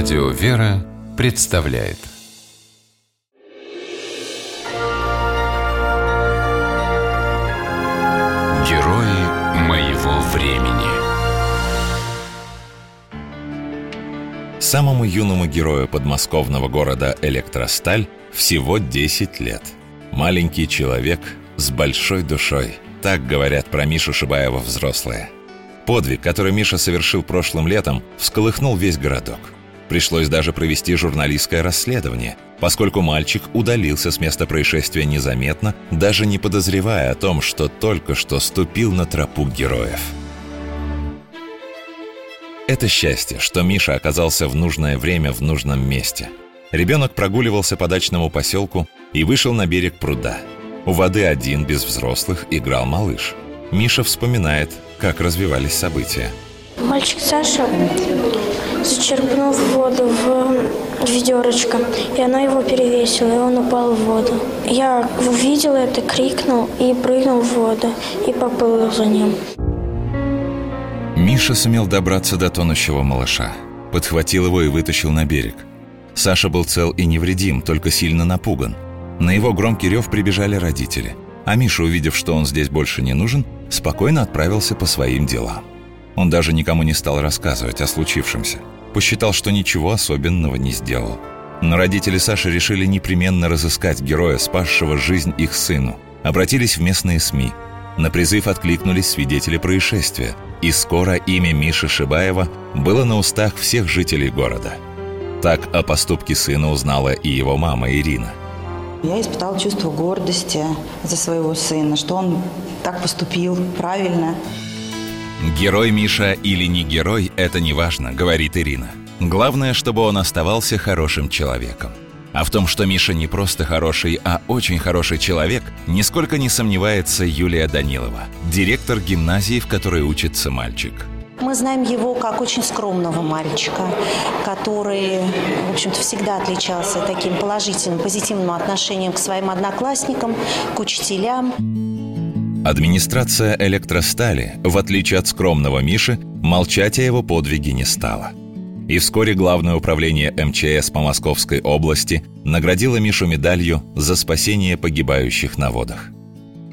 Радио «Вера» представляет Герои моего времени Самому юному герою подмосковного города Электросталь всего 10 лет. Маленький человек с большой душой. Так говорят про Мишу Шибаева взрослые. Подвиг, который Миша совершил прошлым летом, всколыхнул весь городок – Пришлось даже провести журналистское расследование, поскольку мальчик удалился с места происшествия незаметно, даже не подозревая о том, что только что ступил на тропу героев. Это счастье, что Миша оказался в нужное время в нужном месте. Ребенок прогуливался по дачному поселку и вышел на берег пруда. У воды один, без взрослых, играл малыш. Миша вспоминает, как развивались события. Мальчик Саша зачерпнул воду в ведерочко, и она его перевесила, и он упал в воду. Я увидел это, крикнул и прыгнул в воду, и поплыл за ним. Миша сумел добраться до тонущего малыша, подхватил его и вытащил на берег. Саша был цел и невредим, только сильно напуган. На его громкий рев прибежали родители, а Миша, увидев, что он здесь больше не нужен, спокойно отправился по своим делам. Он даже никому не стал рассказывать о случившемся. Посчитал, что ничего особенного не сделал. Но родители Саши решили непременно разыскать героя, спасшего жизнь их сыну. Обратились в местные СМИ. На призыв откликнулись свидетели происшествия. И скоро имя Миши Шибаева было на устах всех жителей города. Так о поступке сына узнала и его мама Ирина. Я испытал чувство гордости за своего сына, что он так поступил правильно. Герой Миша или не герой – это не важно, говорит Ирина. Главное, чтобы он оставался хорошим человеком. А в том, что Миша не просто хороший, а очень хороший человек, нисколько не сомневается Юлия Данилова, директор гимназии, в которой учится мальчик. Мы знаем его как очень скромного мальчика, который, в общем-то, всегда отличался таким положительным, позитивным отношением к своим одноклассникам, к учителям. Администрация электростали, в отличие от скромного Миши, молчать о его подвиге не стала. И вскоре Главное управление МЧС по Московской области наградило Мишу медалью за спасение погибающих на водах.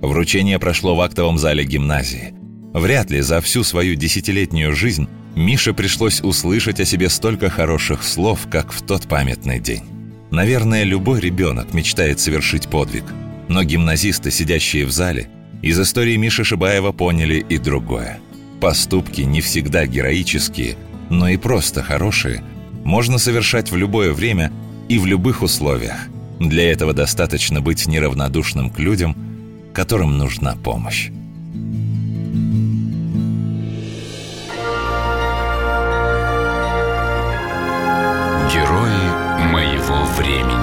Вручение прошло в актовом зале гимназии. Вряд ли за всю свою десятилетнюю жизнь Мише пришлось услышать о себе столько хороших слов, как в тот памятный день. Наверное, любой ребенок мечтает совершить подвиг, но гимназисты, сидящие в зале, из истории Миши Шибаева поняли и другое. Поступки не всегда героические, но и просто хорошие можно совершать в любое время и в любых условиях. Для этого достаточно быть неравнодушным к людям, которым нужна помощь. Герои моего времени